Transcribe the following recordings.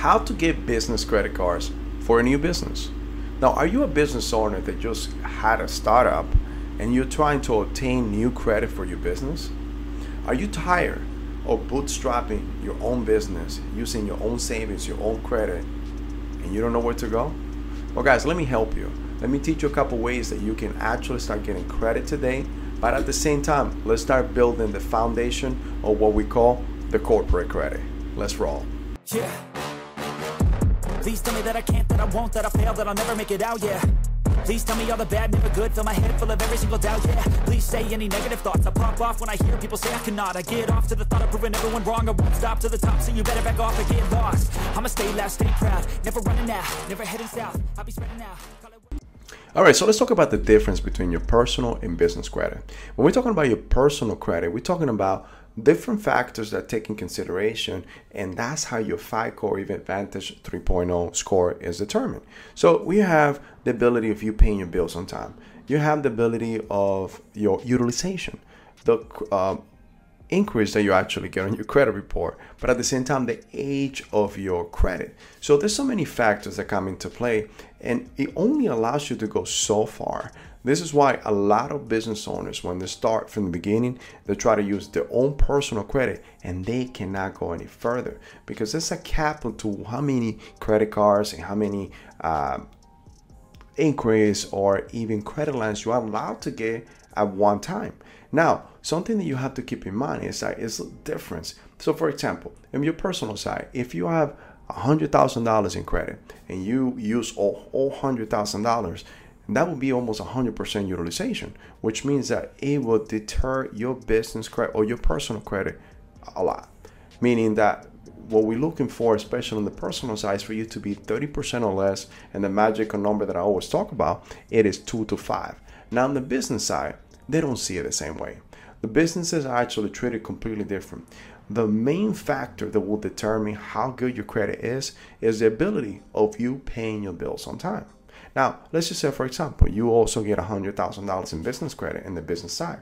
how to get business credit cards for a new business. Now, are you a business owner that just had a startup and you're trying to obtain new credit for your business? Are you tired of bootstrapping your own business, using your own savings, your own credit, and you don't know where to go? Well, guys, let me help you. Let me teach you a couple ways that you can actually start getting credit today, but at the same time, let's start building the foundation of what we call the corporate credit. Let's roll. Yeah. Please tell me that I can't, that I won't, that I fail, that I'll never make it out, yeah. Please tell me all the bad, never good. Fill my head full of every single doubt, yeah. Please say any negative thoughts. I pop off when I hear people say I cannot. I get off to the thought of proving everyone wrong. I won't stop to the top, so you better back off and get lost. I'ma stay loud, stay proud. Never running out, never heading south. I'll be spreading out. All right, so let's talk about the difference between your personal and business credit. When we're talking about your personal credit, we're talking about different factors that take in consideration, and that's how your FICO or even Vantage 3.0 score is determined. So we have the ability of you paying your bills on time. You have the ability of your utilization, the uh, increase that you actually get on your credit report, but at the same time, the age of your credit. So there's so many factors that come into play, and it only allows you to go so far. This is why a lot of business owners, when they start from the beginning, they try to use their own personal credit and they cannot go any further because there's a cap to how many credit cards and how many uh, inquiries or even credit lines you are allowed to get at one time. Now, something that you have to keep in mind is that it's a difference. So, for example, in your personal side, if you have $100,000 in credit and you use all, all $100,000, that would be almost 100% utilization, which means that it will deter your business credit or your personal credit a lot. Meaning that what we're looking for, especially on the personal side, is for you to be 30% or less. And the magical number that I always talk about, it is two to five. Now, on the business side, they don't see it the same way. The businesses are actually treated completely different. The main factor that will determine how good your credit is is the ability of you paying your bills on time. Now, let's just say, for example, you also get $100,000 in business credit in the business side.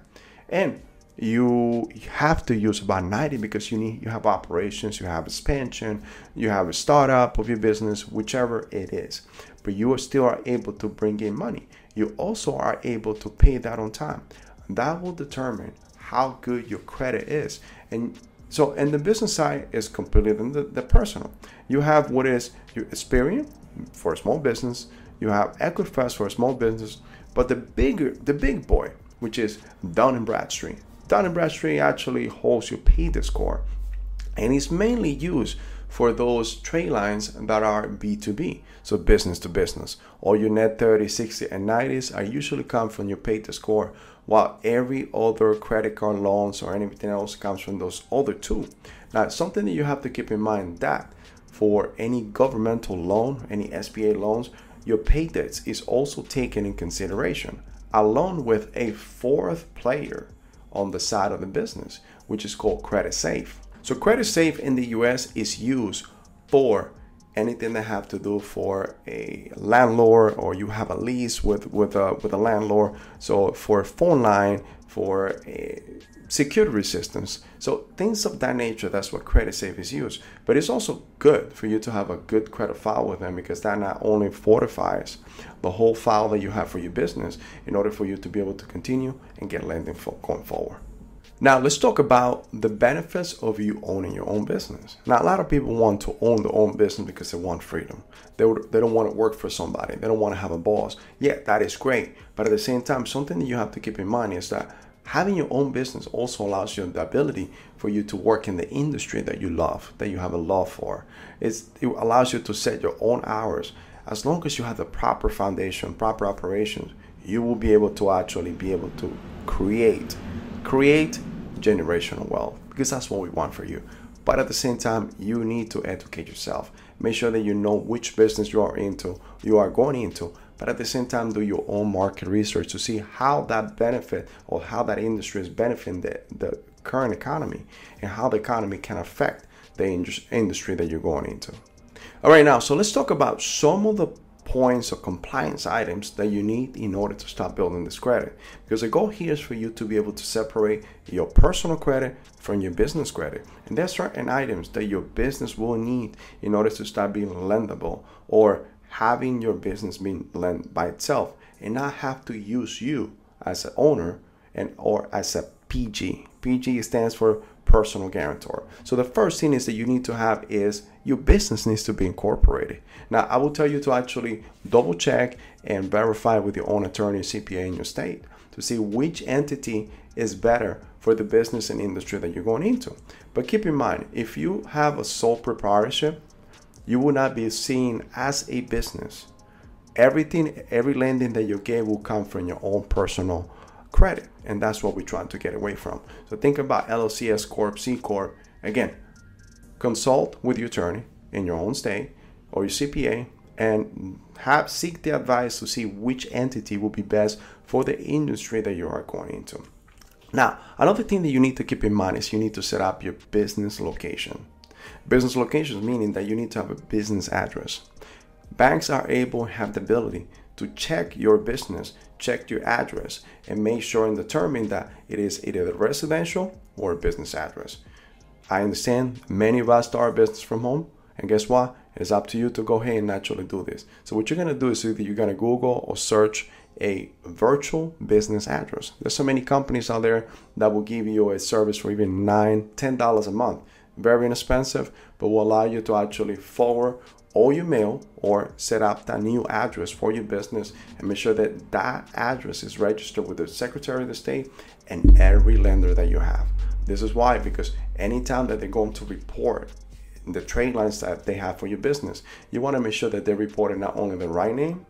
And you have to use about 90 because you need you have operations you have expansion you have a startup of your business whichever it is but you are still are able to bring in money you also are able to pay that on time that will determine how good your credit is and so and the business side is completely the, the personal you have what is your experience for a small business you have Equifax for a small business, but the bigger, the big boy, which is Dun Bradstreet. Dun Bradstreet actually holds your Paydex score, and it's mainly used for those trade lines that are B2B, so business to business. All your net 30, 60, and 90s are usually come from your Paydex score, while every other credit card loans or anything else comes from those other two. Now, something that you have to keep in mind that for any governmental loan, any SBA loans, your Paydex is also taken in consideration, along with a fourth player on the side of the business, which is called Creditsafe. So Creditsafe in the US is used for anything that have to do for a landlord or you have a lease with with a with a landlord. So for a phone line, for a security systems. So things of that nature, that's what Creditsafe is used. But it's also good for you to have a good credit file with them because that not only fortifies the whole file that you have for your business in order for you to be able to continue and get lending for going forward. Now let's talk about the benefits of you owning your own business. Now a lot of people want to own their own business because they want freedom. They, would, they don't want to work for somebody. They don't want to have a boss. Yeah, that is great. But at the same time, something that you have to keep in mind is that having your own business also allows you the ability for you to work in the industry that you love, that you have a love for. It's, it allows you to set your own hours. As long as you have the proper foundation, proper operations, you will be able to actually be able to create, create generational wealth because that's what we want for you. But at the same time, you need to educate yourself. Make sure that you know which business you are into, you are going into, but at the same time do your own market research to see how that benefit or how that industry is benefiting the, the current economy and how the economy can affect the industry that you're going into all right now so let's talk about some of the points or compliance items that you need in order to start building this credit. Because the goal here is for you to be able to separate your personal credit from your business credit. And there's certain items that your business will need in order to start being lendable or having your business being lent by itself and not have to use you as an owner and or as a PG. PG stands for personal guarantor. So the first thing is that you need to have is your business needs to be incorporated. Now I will tell you to actually double check and verify with your own attorney CPA in your state to see which entity is better for the business and industry that you're going into. But keep in mind, if you have a sole proprietorship, you will not be seen as a business. Everything, every lending that you get will come from your own personal credit. And that's what we're trying to get away from. So think about LLC, S Corp, C Corp. Again, consult with your attorney in your own state or your CPA and have seek the advice to see which entity will be best for the industry that you are going into. Now, another thing that you need to keep in mind is you need to set up your business location. Business locations meaning that you need to have a business address. Banks are able have the ability to check your business, check your address, and make sure and determine that it is either a residential or a business address. I understand many of us start business from home, and guess what? It's up to you to go ahead and actually do this. So what you're gonna do is either you're gonna Google or search a virtual business address. There's so many companies out there that will give you a service for even nine, ten dollars a month. Very inexpensive, but will allow you to actually forward all your mail or set up that new address for your business and make sure that that address is registered with the Secretary of the State and every lender that you have. This is why, because anytime that they're going to report the trade lines that they have for your business, you want to make sure that they're reporting not only the right name,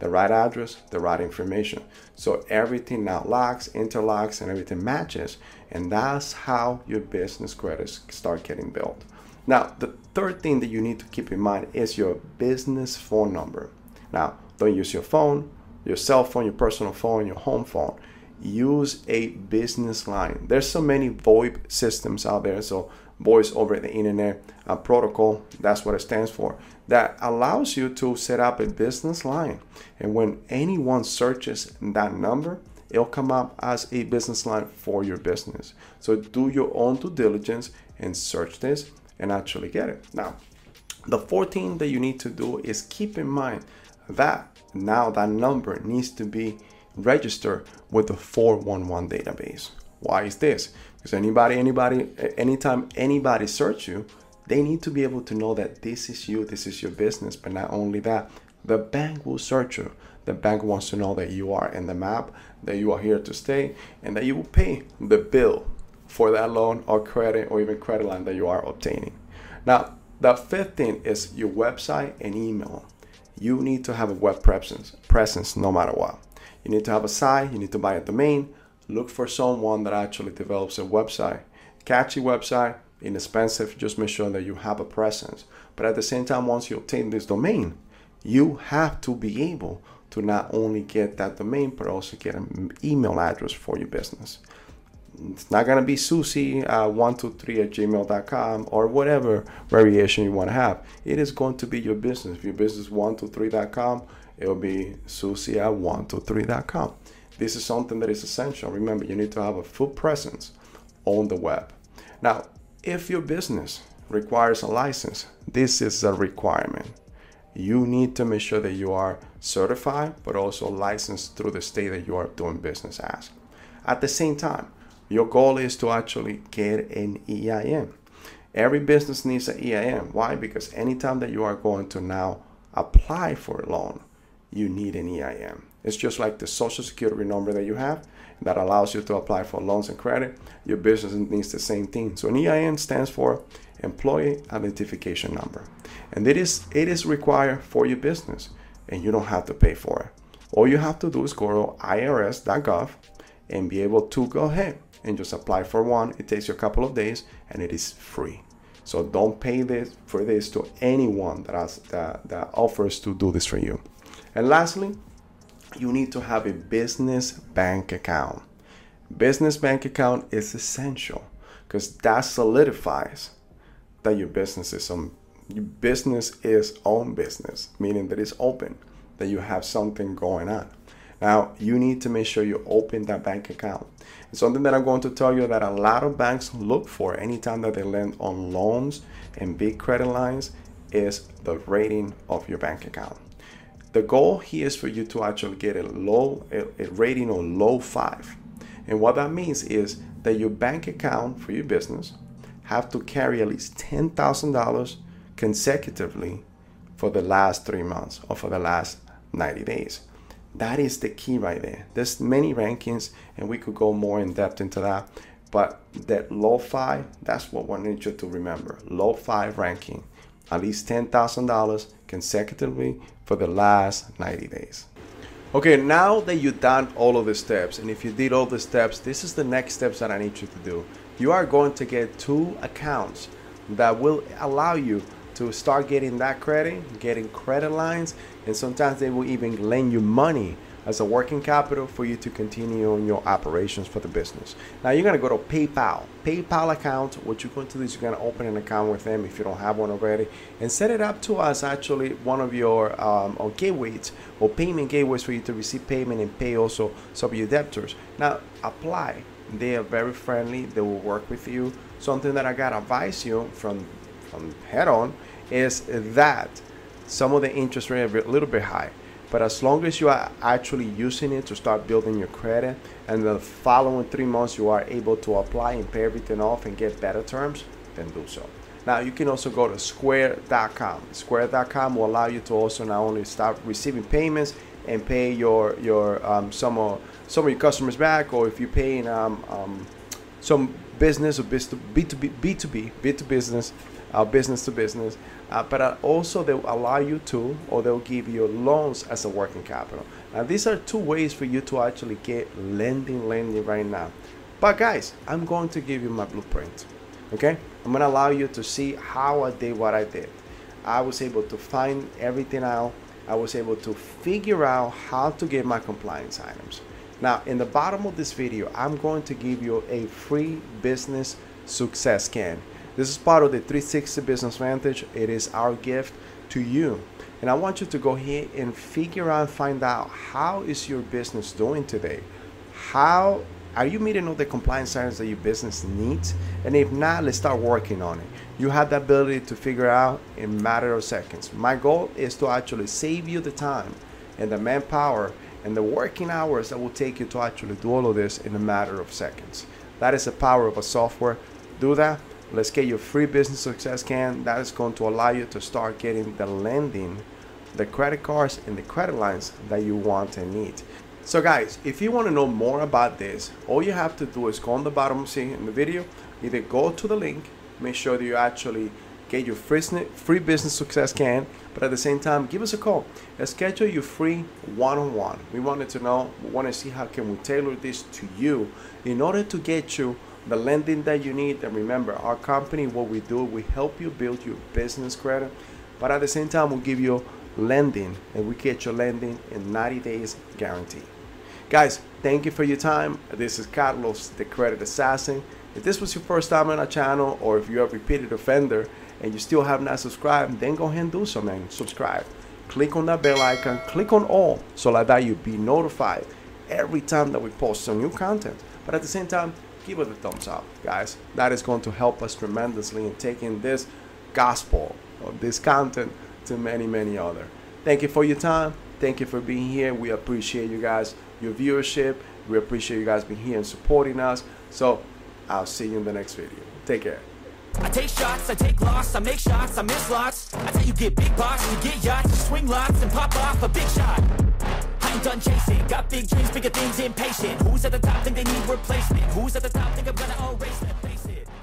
the right address, the right information. So everything now locks, interlocks, and everything matches. And that's how your business credits start getting built. Now, the third thing that you need to keep in mind is your business phone number. Now, don't use your phone, your cell phone, your personal phone, your home phone. Use a business line. There's so many VoIP systems out there. So, voice over the internet uh, protocol, that's what it stands for, that allows you to set up a business line. And when anyone searches that number, it'll come up as a business line for your business. So, do your own due diligence and search this and actually get it. Now, the 14 that you need to do is keep in mind that now that number needs to be registered with the 411 database. Why is this? Because anybody, anybody, anytime anybody search you, they need to be able to know that this is you, this is your business. But not only that, the bank will search you. The bank wants to know that you are in the map, that you are here to stay, and that you will pay the bill for that loan or credit or even credit line that you are obtaining. Now, the fifth thing is your website and email. You need to have a web presence, presence no matter what. You need to have a site, you need to buy a domain, look for someone that actually develops a website. Catchy website, inexpensive, just make sure that you have a presence. But at the same time, once you obtain this domain, you have to be able to not only get that domain, but also get an email address for your business it's not going to be susie123 uh, at gmail.com or whatever variation you want to have. It is going to be your business. If your business 123.com, it'll be susie at 123.com. This is something that is essential. Remember, you need to have a full presence on the web. Now, if your business requires a license, this is a requirement. You need to make sure that you are certified, but also licensed through the state that you are doing business as. At the same time, your goal is to actually get an EIN. Every business needs an EIN. Why? Because anytime that you are going to now apply for a loan, you need an EIN. It's just like the social security number that you have that allows you to apply for loans and credit. Your business needs the same thing. So an EIN stands for Employee Identification Number. And it is it is required for your business and you don't have to pay for it. All you have to do is go to irs.gov and be able to go ahead and just apply for one. It takes you a couple of days and it is free. So don't pay this for this to anyone that, has, that, that offers to do this for you. And lastly, you need to have a business bank account. Business bank account is essential because that solidifies that your business is some your business is own business, meaning that it's open. that you have something going on. Now, you need to make sure you open that bank account. It's something that I'm going to tell you that a lot of banks look for anytime that they lend on loans and big credit lines is the rating of your bank account. The goal here is for you to actually get a low a, a rating of low five. And what that means is that your bank account for your business have to carry at least $10,000 consecutively for the last three months or for the last 90 days. That is the key right there. There's many rankings, and we could go more in depth into that. But that low five, that's what we need you to remember. Low five ranking, at least $10,000 consecutively for the last 90 days. Okay, now that you've done all of the steps, and if you did all the steps, this is the next steps that I need you to do. You are going to get two accounts that will allow you to start getting that credit, getting credit lines, and sometimes they will even lend you money as a working capital for you to continue on your operations for the business. Now you're gonna go to PayPal. PayPal account, what you're going to do is you're gonna open an account with them if you don't have one already and set it up to us actually one of your um, or gateways or payment gateways for you to receive payment and pay also some of your debtors. Now apply. They are very friendly, they will work with you. Something that I gotta advise you from from head on is that some of the interest rate are a little bit high. But as long as you are actually using it to start building your credit, and the following three months you are able to apply and pay everything off and get better terms, then do so. Now you can also go to square.com. Square.com will allow you to also not only start receiving payments and pay your your um, some of some of your customers back, or if you're paying um, um, some business or B2B, B2B, B2 business, uh, business to business, uh, but uh, also they'll allow you to, or they'll give you loans as a working capital. Now, these are two ways for you to actually get lending, lending right now. But guys, I'm going to give you my blueprint. Okay, I'm gonna allow you to see how I did what I did. I was able to find everything out. I was able to figure out how to get my compliance items. Now, in the bottom of this video, I'm going to give you a free business success scan. This is part of the 360 Business Vantage. It is our gift to you. And I want you to go here and figure out find out how is your business doing today? How are you meeting all the compliance standards that your business needs? And if not, let's start working on it. You have the ability to figure out in a matter of seconds. My goal is to actually save you the time and the manpower and the working hours that will take you to actually do all of this in a matter of seconds. That is the power of a software. Do that Let's get your free business success scan. That is going to allow you to start getting the lending, the credit cards, and the credit lines that you want and need. So guys, if you want to know more about this, all you have to do is go on the bottom see in the video, either go to the link, make sure that you actually get your free, business success scan, but at the same time, give us a call. Schedule your free one-on-one. We wanted to know, we want to see how can we tailor this to you in order to get you the lending that you need. And remember, our company, what we do, we help you build your business credit, but at the same time, we'll give you lending and we get your lending in 90 days guarantee. Guys, thank you for your time. This is Carlos, the Credit Assassin. If this was your first time on our channel or if you're a repeated offender and you still have not subscribed, then go ahead and do so, man. Subscribe. Click on that bell icon, click on all so like that you'll be notified every time that we post some new content. But at the same time, give it a thumbs up, guys. That is going to help us tremendously in taking this gospel or this content to many, many other. Thank you for your time. Thank you for being here. We appreciate you guys, your viewership. We appreciate you guys being here and supporting us. So I'll see you in the next video. Take care. I take shots, I take loss, I make shots, I miss lots. I tell you get big box, you get yachts, you swing lots and pop off a big shot I ain't done chasing Got big dreams, bigger things, impatient Who's at the top think they need replacement? Who's at the top think I'm gonna erase them?